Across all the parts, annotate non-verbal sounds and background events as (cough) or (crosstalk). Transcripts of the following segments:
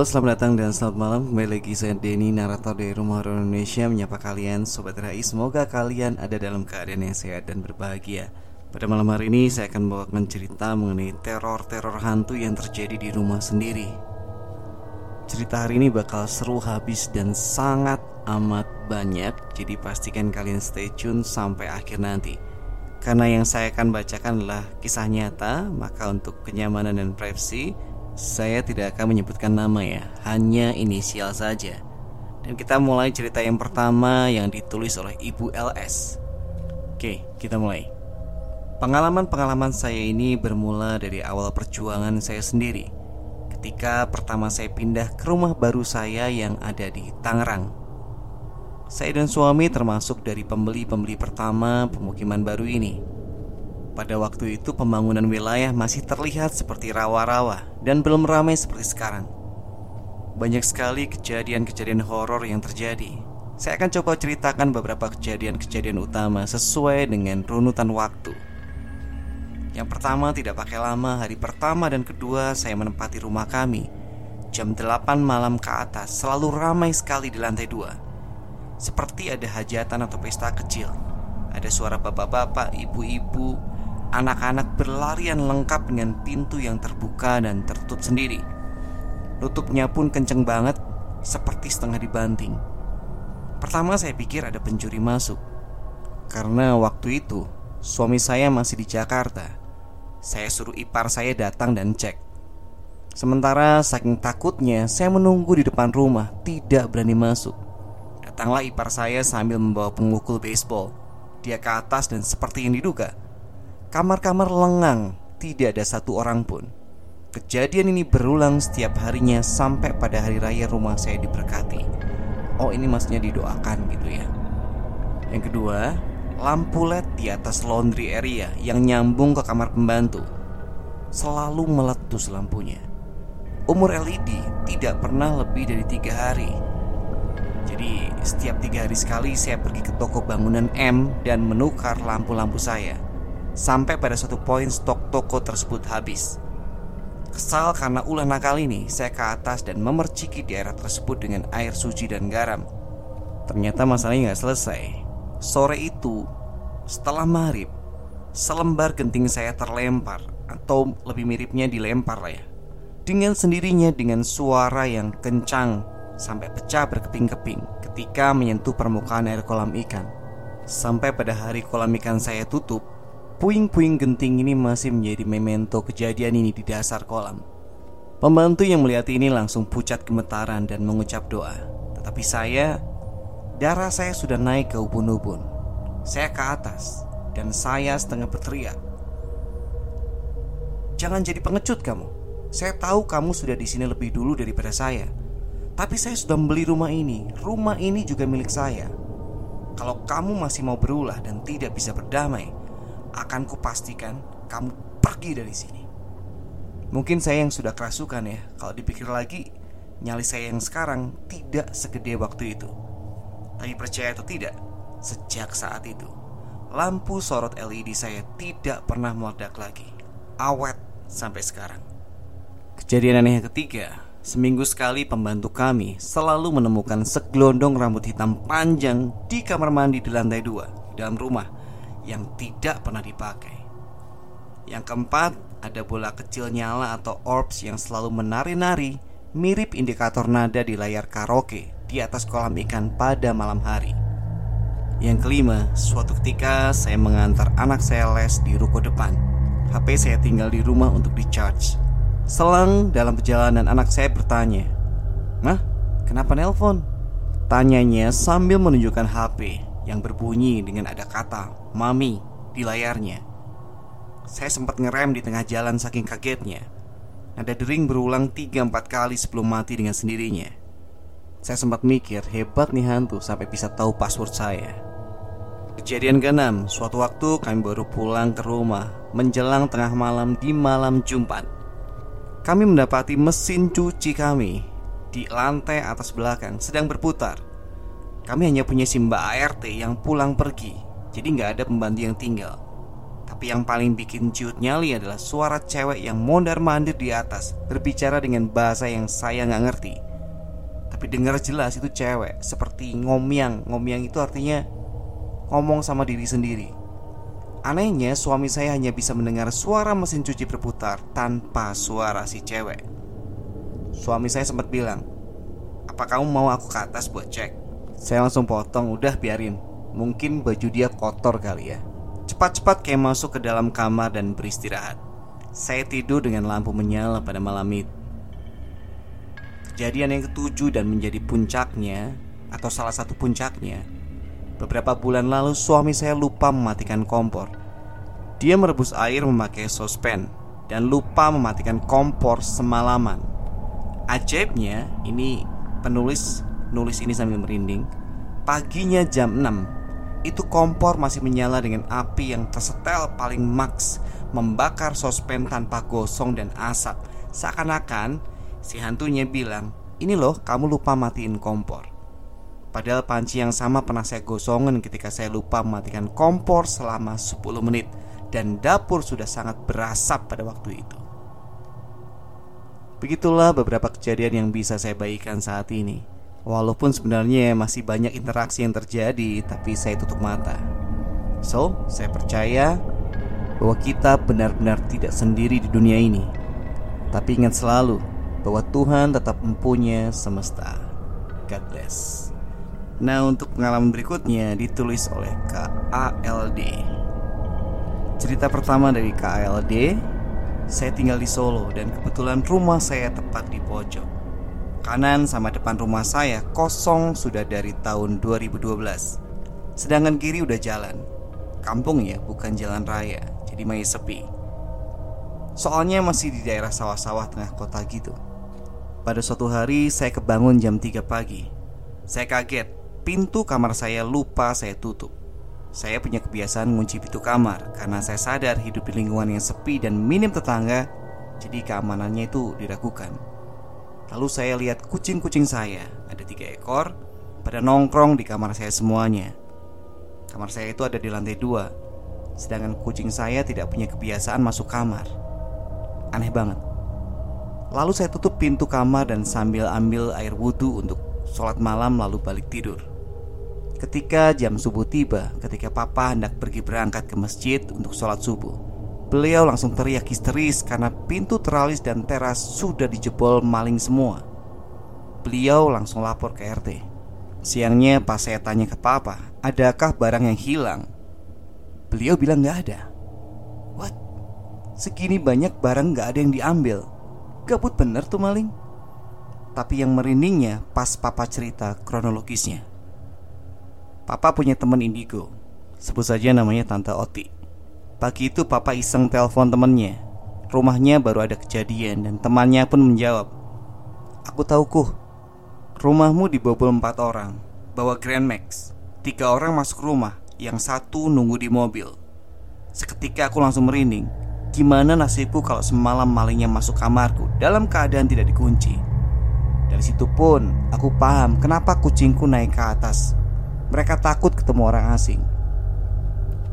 Halo selamat datang dan selamat malam. Kembali lagi saya Denny narator dari Rumah Horor Indonesia Menyapa kalian Sobat Rai. Semoga kalian ada dalam keadaan yang sehat dan berbahagia. Pada malam hari ini saya akan membawakan cerita mengenai teror-teror hantu yang terjadi di rumah sendiri. Cerita hari ini bakal seru habis dan sangat amat banyak. Jadi pastikan kalian stay tune sampai akhir nanti. Karena yang saya akan bacakan adalah kisah nyata Maka untuk kenyamanan dan privasi saya tidak akan menyebutkan nama ya, hanya inisial saja. Dan kita mulai cerita yang pertama yang ditulis oleh Ibu LS. Oke, kita mulai. Pengalaman-pengalaman saya ini bermula dari awal perjuangan saya sendiri. Ketika pertama saya pindah ke rumah baru saya yang ada di Tangerang. Saya dan suami termasuk dari pembeli-pembeli pertama pemukiman baru ini. Pada waktu itu pembangunan wilayah masih terlihat seperti rawa-rawa dan belum ramai seperti sekarang. Banyak sekali kejadian-kejadian horor yang terjadi. Saya akan coba ceritakan beberapa kejadian-kejadian utama sesuai dengan runutan waktu. Yang pertama tidak pakai lama, hari pertama dan kedua saya menempati rumah kami. Jam 8 malam ke atas selalu ramai sekali di lantai dua. Seperti ada hajatan atau pesta kecil. Ada suara bapak-bapak, ibu-ibu, Anak-anak berlarian lengkap dengan pintu yang terbuka dan tertutup sendiri. Tutupnya pun kenceng banget, seperti setengah dibanting. Pertama saya pikir ada pencuri masuk, karena waktu itu suami saya masih di Jakarta. Saya suruh ipar saya datang dan cek. Sementara saking takutnya, saya menunggu di depan rumah, tidak berani masuk. Datanglah ipar saya sambil membawa pemukul baseball. Dia ke atas dan seperti yang diduga, Kamar-kamar lengang, tidak ada satu orang pun. Kejadian ini berulang setiap harinya sampai pada hari raya rumah saya diberkati. Oh, ini maksudnya didoakan gitu ya. Yang kedua, lampu LED di atas laundry area yang nyambung ke kamar pembantu selalu meletus lampunya. Umur LED tidak pernah lebih dari tiga hari. Jadi setiap tiga hari sekali saya pergi ke toko bangunan M dan menukar lampu-lampu saya Sampai pada suatu poin stok toko tersebut habis. Kesal karena ulah nakal ini Saya ke atas dan memerciki daerah tersebut dengan air suci dan garam. Ternyata masalahnya nggak selesai. Sore itu Setelah maghrib Selembar genting saya terlempar Atau lebih miripnya dilempar lah ya. Dengan sendirinya dengan suara yang kencang Sampai pecah berkeping-keping Ketika menyentuh permukaan air kolam ikan. Sampai pada hari kolam ikan saya tutup Puing-puing genting ini masih menjadi memento kejadian ini di dasar kolam. Pembantu yang melihat ini langsung pucat gemetaran dan mengucap doa. Tetapi saya, darah saya sudah naik ke ubun-ubun. Saya ke atas dan saya setengah berteriak. Jangan jadi pengecut kamu. Saya tahu kamu sudah di sini lebih dulu daripada saya. Tapi saya sudah membeli rumah ini. Rumah ini juga milik saya. Kalau kamu masih mau berulah dan tidak bisa berdamai, akan kupastikan kamu pergi dari sini. Mungkin saya yang sudah kerasukan ya. Kalau dipikir lagi, nyali saya yang sekarang tidak segede waktu itu. Tapi percaya atau tidak, sejak saat itu, lampu sorot LED saya tidak pernah meledak lagi. Awet sampai sekarang. Kejadian aneh yang ketiga, seminggu sekali pembantu kami selalu menemukan segelondong rambut hitam panjang di kamar mandi di lantai dua dalam rumah yang tidak pernah dipakai. Yang keempat, ada bola kecil nyala atau orbs yang selalu menari-nari mirip indikator nada di layar karaoke di atas kolam ikan pada malam hari. Yang kelima, suatu ketika saya mengantar anak saya les di ruko depan. HP saya tinggal di rumah untuk di-charge. Selang dalam perjalanan anak saya bertanya, "Mah, kenapa nelpon?" Tanyanya sambil menunjukkan HP yang berbunyi dengan ada kata "Mami" di layarnya. Saya sempat ngerem di tengah jalan saking kagetnya. Nada dering berulang 3-4 kali sebelum mati dengan sendirinya. Saya sempat mikir hebat nih hantu sampai bisa tahu password saya. Kejadian keenam, suatu waktu kami baru pulang ke rumah menjelang tengah malam di malam Jumat. Kami mendapati mesin cuci kami di lantai atas belakang sedang berputar. Kami hanya punya Simba ART yang pulang pergi, jadi nggak ada pembantu yang tinggal. Tapi yang paling bikin ciut nyali adalah suara cewek yang mondar-mandir di atas Berbicara dengan bahasa yang saya nggak ngerti Tapi dengar jelas itu cewek Seperti ngomyang Ngomyang itu artinya ngomong sama diri sendiri Anehnya suami saya hanya bisa mendengar suara mesin cuci berputar Tanpa suara si cewek Suami saya sempat bilang Apa kamu mau aku ke atas buat cek? Saya langsung potong, udah biarin Mungkin baju dia kotor kali ya Cepat-cepat kayak masuk ke dalam kamar dan beristirahat. Saya tidur dengan lampu menyala pada malam itu. Kejadian yang ketujuh dan menjadi puncaknya atau salah satu puncaknya. Beberapa bulan lalu suami saya lupa mematikan kompor. Dia merebus air memakai sospen dan lupa mematikan kompor semalaman. Ajaibnya, ini penulis nulis ini sambil merinding. Paginya jam 6 itu kompor masih menyala dengan api yang tersetel paling maks Membakar sospen tanpa gosong dan asap. Seakan-akan si hantunya bilang Ini loh kamu lupa matiin kompor. Padahal panci yang sama pernah saya gosongin ketika saya lupa mematikan kompor selama 10 menit Dan dapur sudah sangat berasap pada waktu itu. Begitulah beberapa kejadian yang bisa saya bagikan saat ini Walaupun sebenarnya masih banyak interaksi yang terjadi, tapi saya tutup mata. So, saya percaya bahwa kita benar-benar tidak sendiri di dunia ini. Tapi ingat selalu bahwa Tuhan tetap mempunyai semesta. God bless. Nah, untuk pengalaman berikutnya ditulis oleh KALD. Cerita pertama dari KALD, saya tinggal di Solo dan kebetulan rumah saya tepat di pojok. Kanan sama depan rumah saya kosong sudah dari tahun 2012 Sedangkan kiri udah jalan. Kampung ya, bukan jalan raya Jadi masih sepi. Soalnya masih di daerah sawah-sawah tengah kota gitu. Pada suatu hari saya kebangun jam 3 pagi. Saya kaget Pintu kamar saya lupa saya tutup. Saya punya kebiasaan mengunci pintu kamar Karena saya sadar hidup di lingkungan yang sepi dan minim tetangga Jadi keamanannya itu diragukan Lalu saya lihat kucing-kucing saya. Ada tiga ekor Pada nongkrong di kamar saya semuanya. Kamar saya itu ada di lantai dua Sedangkan kucing saya tidak punya kebiasaan masuk kamar. Aneh banget. Lalu saya tutup pintu kamar dan sambil ambil air wudhu untuk sholat malam lalu balik tidur. Ketika jam subuh tiba, ketika papa hendak pergi berangkat ke masjid untuk sholat subuh Beliau langsung teriak histeris karena pintu teralis dan teras sudah dijebol maling semua. Beliau langsung lapor ke RT. Siangnya pas saya tanya ke papa, adakah barang yang hilang? Beliau bilang nggak ada. What? Segini banyak barang nggak ada yang diambil. Gabut bener tuh maling. Tapi yang merindingnya pas papa cerita kronologisnya. Papa punya teman indigo. Sebut saja namanya Tante Oti. Pagi itu papa iseng telepon temennya. Rumahnya baru ada kejadian dan temannya pun menjawab Aku tahu kuh. Rumahmu dibobol empat orang Bawa Grand Max. Tiga orang masuk rumah Yang satu nunggu di mobil. Seketika aku langsung merinding. Gimana nasibku kalau semalam malingnya masuk kamarku Dalam keadaan tidak dikunci? Dari situ pun aku paham Kenapa kucingku naik ke atas. Mereka takut ketemu orang asing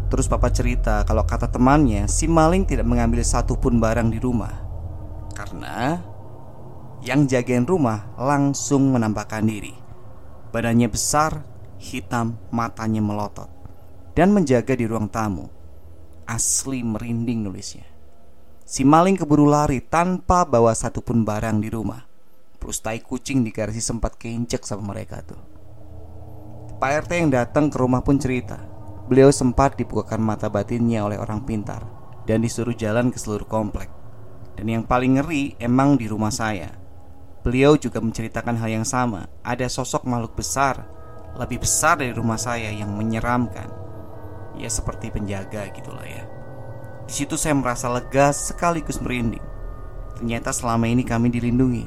Terus papa cerita kalau kata temannya si maling tidak mengambil satupun barang di rumah. Karena yang jagain rumah langsung menampakkan diri. Badannya besar, hitam, matanya melotot Dan menjaga di ruang tamu. Asli merinding nulisnya. Si maling keburu lari tanpa bawa satupun barang di rumah. Plus tai kucing di garasi sempat keinjek sama mereka tuh. Pak RT yang datang ke rumah pun cerita Beliau sempat dibukakan mata batinnya oleh orang pintar Dan disuruh jalan ke seluruh komplek. Dan yang paling ngeri emang di rumah saya. Beliau juga menceritakan hal yang sama. Ada sosok makhluk besar Lebih besar dari rumah saya yang menyeramkan. Ya seperti penjaga gitulah ya. Di situ saya merasa lega sekaligus merinding. Ternyata selama ini kami dilindungi.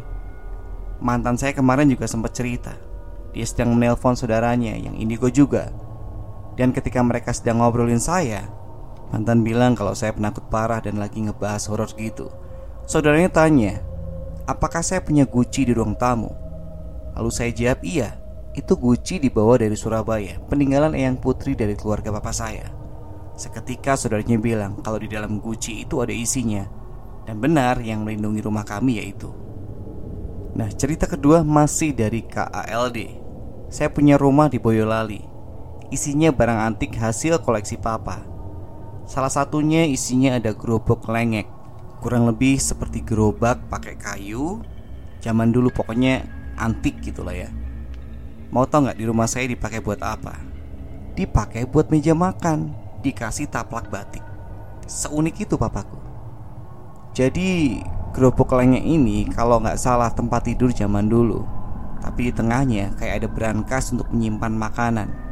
Mantan saya kemarin juga sempat cerita. Dia sedang menelpon saudaranya yang indigo juga Dan ketika mereka sedang ngobrolin saya Mantan bilang kalau saya penakut parah dan lagi ngebahas horor gitu. Saudaranya tanya Apakah saya punya guci di ruang tamu? Lalu saya jawab iya Itu guci dibawa dari Surabaya Peninggalan Eyang Putri dari keluarga bapak saya. Seketika saudaranya bilang kalau di dalam guci itu ada isinya dan benar yang melindungi rumah kami yaitu. Nah cerita kedua masih dari KALD Saya punya rumah di Boyolali Isinya barang antik hasil koleksi papa. Salah satunya isinya ada gerobak lengek. Kurang lebih seperti gerobak pakai kayu. Zaman dulu pokoknya antik gitulah ya. Mau tau nggak di rumah saya dipakai buat apa? Dipakai buat meja makan. Dikasih taplak batik. Seunik itu papaku. Jadi gerobak lengek ini kalau nggak salah tempat tidur zaman dulu. Tapi di tengahnya kayak ada brankas untuk menyimpan makanan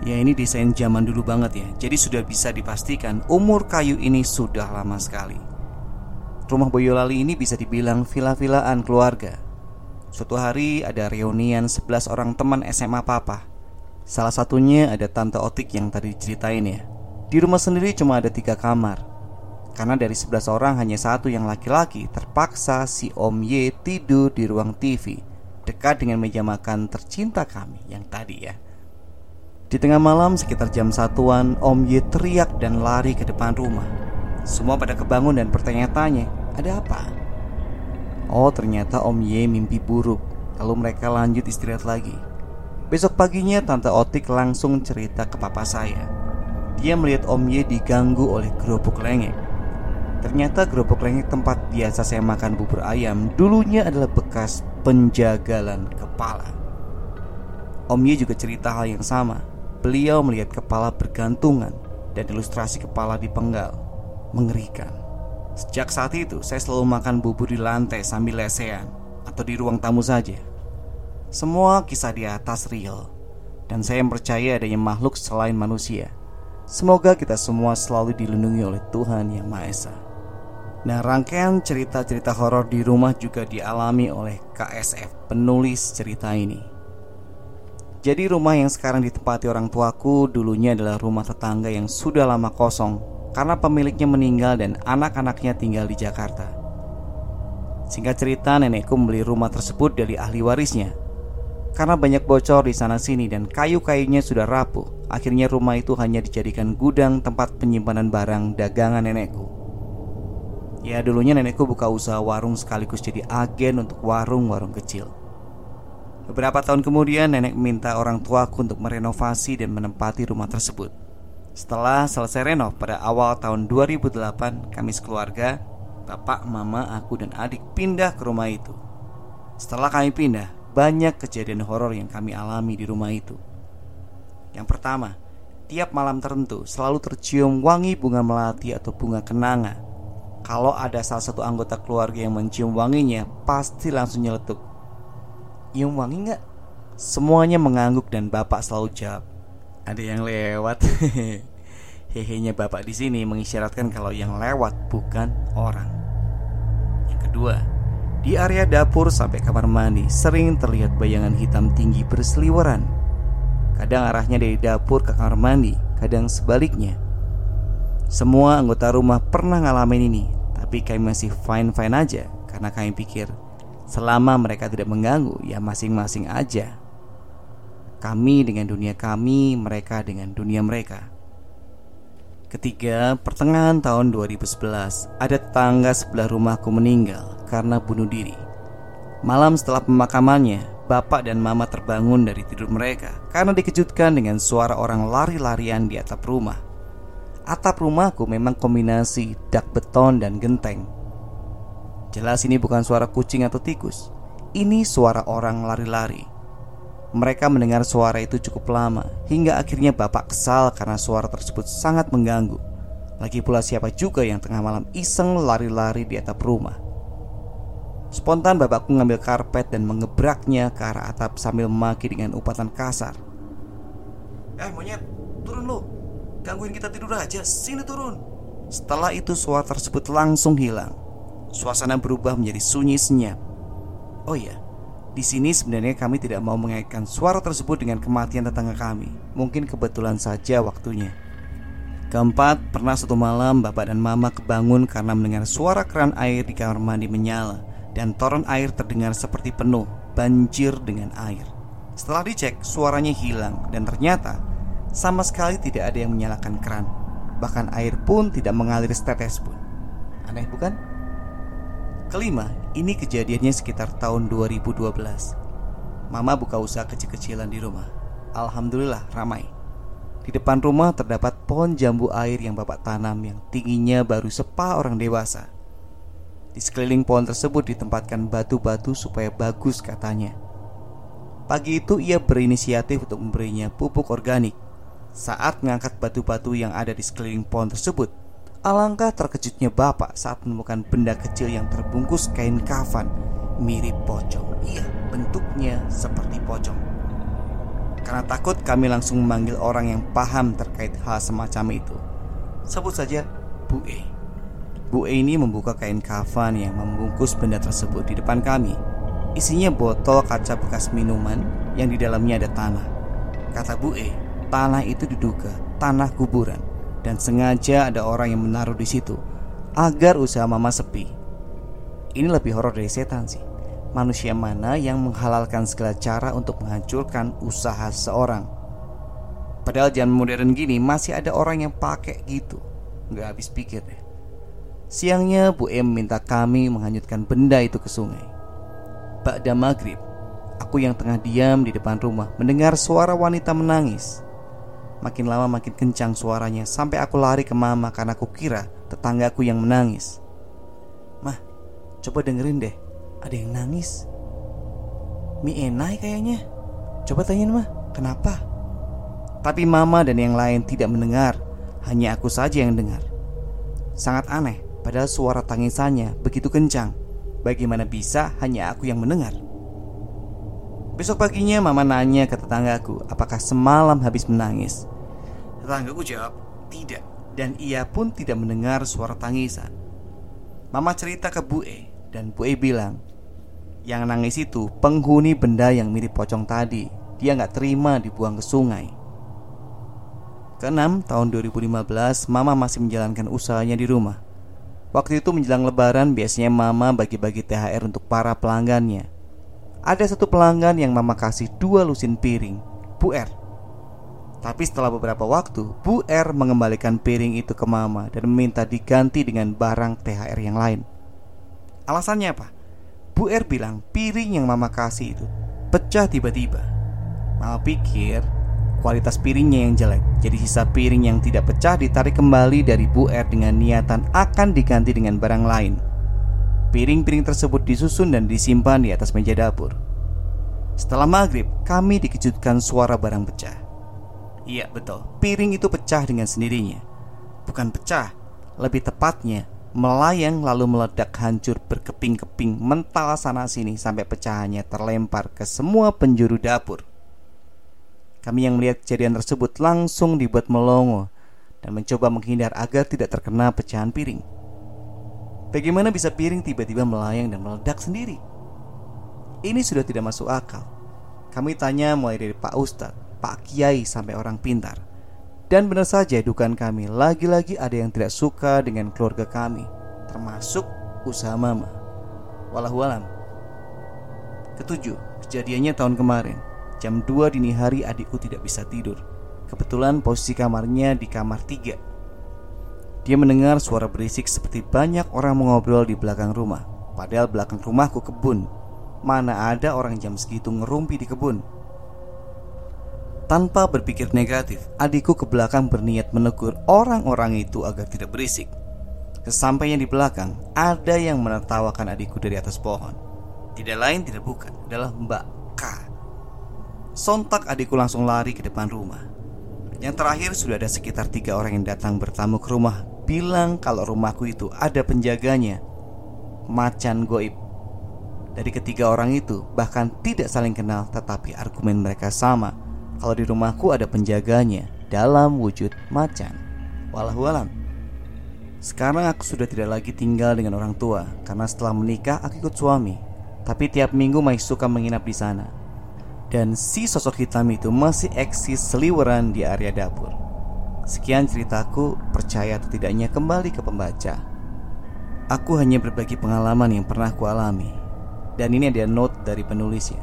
Ya ini desain zaman dulu banget ya. Jadi sudah bisa dipastikan umur kayu ini sudah lama sekali. Rumah Boyolali ini bisa dibilang villa-villaan keluarga. Suatu hari ada reunian 11 orang teman SMA papa. Salah satunya ada Tante Otik yang tadi diceritain ya. Di rumah sendiri cuma ada tiga kamar. Karena dari 11 orang hanya satu yang laki-laki. Terpaksa si Om Y tidur di ruang TV Dekat dengan meja makan tercinta kami yang tadi ya Di tengah malam sekitar jam satuan Om Y teriak dan lari ke depan rumah. Semua pada kebangun dan bertanya-tanya Ada apa? Oh ternyata Om Y mimpi buruk. Lalu mereka lanjut istirahat lagi. Besok paginya Tante Otik langsung cerita ke papa saya. Dia melihat Om Y diganggu oleh gerobak lengek. Ternyata gerobak lengek tempat biasa saya makan bubur ayam Dulunya adalah bekas penjagalan kepala. Om Ye juga cerita hal yang sama Beliau melihat kepala bergantungan Dan ilustrasi kepala dipenggal Mengerikan Sejak saat itu saya selalu makan bubur di lantai sambil lesehan Atau di ruang tamu saja Semua kisah di atas real Dan saya percaya adanya makhluk selain manusia Semoga kita semua selalu dilindungi oleh Tuhan Yang Maha Esa. Nah, rangkaian cerita-cerita horor di rumah juga dialami oleh KSF, penulis cerita ini. Jadi rumah yang sekarang ditempati orang tuaku dulunya adalah rumah tetangga yang sudah lama kosong karena pemiliknya meninggal dan anak-anaknya tinggal di Jakarta. Singkat cerita, nenekku membeli rumah tersebut dari ahli warisnya. Karena banyak bocor di sana sini dan kayu-kayunya sudah rapuh, akhirnya rumah itu hanya dijadikan gudang tempat penyimpanan barang dagangan nenekku. Ya dulunya nenekku buka usaha warung sekaligus jadi agen untuk warung-warung kecil Beberapa tahun kemudian nenek minta orang tuaku untuk merenovasi dan menempati rumah tersebut. Setelah selesai renov pada awal tahun 2008 Kami sekeluarga, bapak, mama, aku dan adik pindah ke rumah itu. Setelah kami pindah, banyak kejadian horor yang kami alami di rumah itu. Yang pertama, tiap malam tertentu selalu tercium wangi bunga melati atau bunga kenanga. Kalau ada salah satu anggota keluarga yang mencium wanginya, pasti langsung nyeletuk. Cium wangi nggak? Semuanya mengangguk dan bapak selalu jawab. Ada yang lewat. (laughs) Hehenya bapak di sini mengisyaratkan kalau yang lewat bukan orang. Yang kedua, di area dapur sampai kamar mandi sering terlihat bayangan hitam tinggi berseliweran. Kadang arahnya dari dapur ke kamar mandi, kadang sebaliknya. Semua anggota rumah pernah ngalamin ini, tapi kami masih fine-fine aja karena kami pikir selama mereka tidak mengganggu, ya masing-masing aja. Kami dengan dunia kami, mereka dengan dunia mereka. Ketiga, pertengahan tahun 2011, ada tetangga sebelah rumahku meninggal karena bunuh diri. Malam setelah pemakamannya, bapak dan mama terbangun dari tidur mereka karena dikejutkan dengan suara orang lari-larian di atap rumah. Atap rumahku memang kombinasi dak beton dan genteng. Jelas ini bukan suara kucing atau tikus. Ini suara orang lari-lari. Mereka mendengar suara itu cukup lama hingga akhirnya bapak kesal karena suara tersebut sangat mengganggu. Lagi pula siapa juga yang tengah malam iseng lari-lari di atap rumah. Spontan bapakku mengambil karpet dan mengebraknya ke arah atap sambil memaki dengan upatan kasar. Eh monyet, turun lu. Gangguin kita tidur aja, sini turun. Setelah itu suara tersebut langsung hilang. Suasana berubah menjadi sunyi senyap. Oh iya, di sini sebenarnya kami tidak mau mengaitkan suara tersebut dengan kematian tetangga kami. Mungkin kebetulan saja waktunya. Keempat, pernah suatu malam bapak dan mama kebangun karena mendengar suara keran air di kamar mandi menyala dan toren air terdengar seperti penuh, banjir dengan air. Setelah dicek, suaranya hilang dan ternyata sama sekali tidak ada yang menyalakan keran. Bahkan air pun tidak mengalir setetes pun. Aneh bukan? Kelima, ini kejadiannya sekitar tahun 2012. Mama buka usaha kecil-kecilan di rumah. Alhamdulillah ramai. Di depan rumah terdapat pohon jambu air yang bapak tanam yang tingginya baru sepa orang dewasa. Di sekeliling pohon tersebut ditempatkan batu-batu supaya bagus katanya. Pagi itu ia berinisiatif untuk memberinya pupuk organik. Saat mengangkat batu-batu yang ada di sekeliling pohon tersebut, Alangkah terkejutnya bapak saat menemukan benda kecil yang terbungkus kain kafan mirip pocong. Iya, bentuknya seperti pocong. Karena takut kami langsung memanggil orang yang paham terkait hal semacam itu. Sebut saja Bu E. Bu E ini membuka kain kafan yang membungkus benda tersebut di depan kami. Isinya botol kaca bekas minuman yang di dalamnya ada tanah. Kata Bu E, tanah itu diduga tanah kuburan dan sengaja ada orang yang menaruh di situ agar usaha mama sepi. Ini lebih horor dari setan sih. Manusia mana yang menghalalkan segala cara untuk menghancurkan usaha seseorang? Padahal zaman modern gini masih ada orang yang pakai gitu. Nggak habis pikir deh. Siangnya Bu Em minta kami menghanyutkan benda itu ke sungai. Ba'da maghrib, aku yang tengah diam di depan rumah mendengar suara wanita menangis. Makin lama makin kencang suaranya Sampai aku lari ke mama karena aku kira tetanggaku yang menangis. Mah, coba dengerin deh Ada yang nangis. Mi enai kayaknya. Coba tanyain mah, kenapa? Tapi mama dan yang lain tidak mendengar Hanya aku saja yang dengar. Sangat aneh Padahal suara tangisannya begitu kencang. Bagaimana bisa hanya aku yang mendengar Besok paginya mama nanya ke tetanggaku apakah semalam habis menangis. Tetanggaku jawab, tidak. Dan ia pun tidak mendengar suara tangisan. Mama cerita ke Bu E dan Bu E bilang, yang nangis itu penghuni benda yang mirip pocong tadi. Dia nggak terima dibuang ke sungai. Keenam, tahun 2015, Mama masih menjalankan usahanya di rumah. Waktu itu menjelang lebaran, biasanya Mama bagi-bagi THR untuk para pelanggannya. Ada satu pelanggan yang mama kasih dua lusin piring Bu R. Tapi setelah beberapa waktu Bu R mengembalikan piring itu ke mama Dan meminta diganti dengan barang THR yang lain. Alasannya apa? Bu R bilang piring yang mama kasih itu pecah tiba-tiba. Mama pikir kualitas piringnya yang jelek Jadi sisa piring yang tidak pecah ditarik kembali dari Bu R dengan niatan akan diganti dengan barang lain Piring-piring tersebut disusun dan disimpan di atas meja dapur. Setelah maghrib, kami dikejutkan suara barang pecah. Iya betul, piring itu pecah dengan sendirinya. Bukan pecah, lebih tepatnya melayang lalu meledak hancur berkeping-keping mental sana sini sampai pecahannya terlempar ke semua penjuru dapur. Kami yang melihat kejadian tersebut langsung dibuat melongo dan mencoba menghindar agar tidak terkena pecahan piring. Bagaimana bisa piring tiba-tiba melayang dan meledak sendiri? Ini sudah tidak masuk akal. Kami tanya mulai dari Pak Ustadz, Pak Kiai sampai orang pintar. Dan benar saja dugaan kami lagi-lagi ada yang tidak suka dengan keluarga kami, termasuk usaha mama. Wallahualam. Ketujuh, kejadiannya tahun kemarin. Jam 2 dini hari adikku tidak bisa tidur. Kebetulan posisi kamarnya di kamar tiga dia mendengar suara berisik seperti banyak orang mengobrol di belakang rumah. Padahal belakang rumahku kebun. Mana ada orang jam segitu ngerumpi di kebun? Tanpa berpikir negatif, adikku ke belakang berniat menegur orang-orang itu agar tidak berisik. Sesampainya di belakang, ada yang menertawakan adikku dari atas pohon. Tidak lain tidak bukan adalah Mbak K. Sontak adikku langsung lari ke depan rumah. Yang terakhir sudah ada sekitar tiga orang yang datang bertamu ke rumah bilang kalau rumahku itu ada penjaganya Macan goib. Dari ketiga orang itu bahkan tidak saling kenal tetapi argumen mereka sama. Kalau di rumahku ada penjaganya dalam wujud macan. Wallahualam Sekarang aku sudah tidak lagi tinggal dengan orang tua Karena setelah menikah aku ikut suami. Tapi tiap minggu masih suka menginap di sana. Dan si sosok hitam itu masih eksis seliweran di area dapur. Sekian ceritaku, percaya atau tidaknya kembali ke pembaca. Aku hanya berbagi pengalaman yang pernah ku alami. Dan ini ada note dari penulisnya.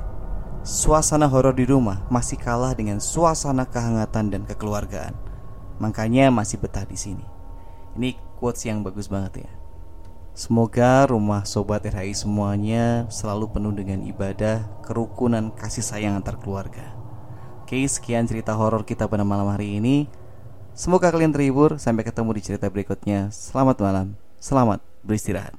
Suasana horor di rumah masih kalah dengan suasana kehangatan dan kekeluargaan. Makanya masih betah di sini. Ini quotes yang bagus banget ya. Semoga rumah sobat RHI semuanya selalu penuh dengan ibadah, kerukunan, kasih sayang antar keluarga. Oke, sekian cerita horor kita pada malam hari ini. Semoga kalian terhibur. Sampai ketemu di cerita berikutnya. Selamat malam. Selamat beristirahat.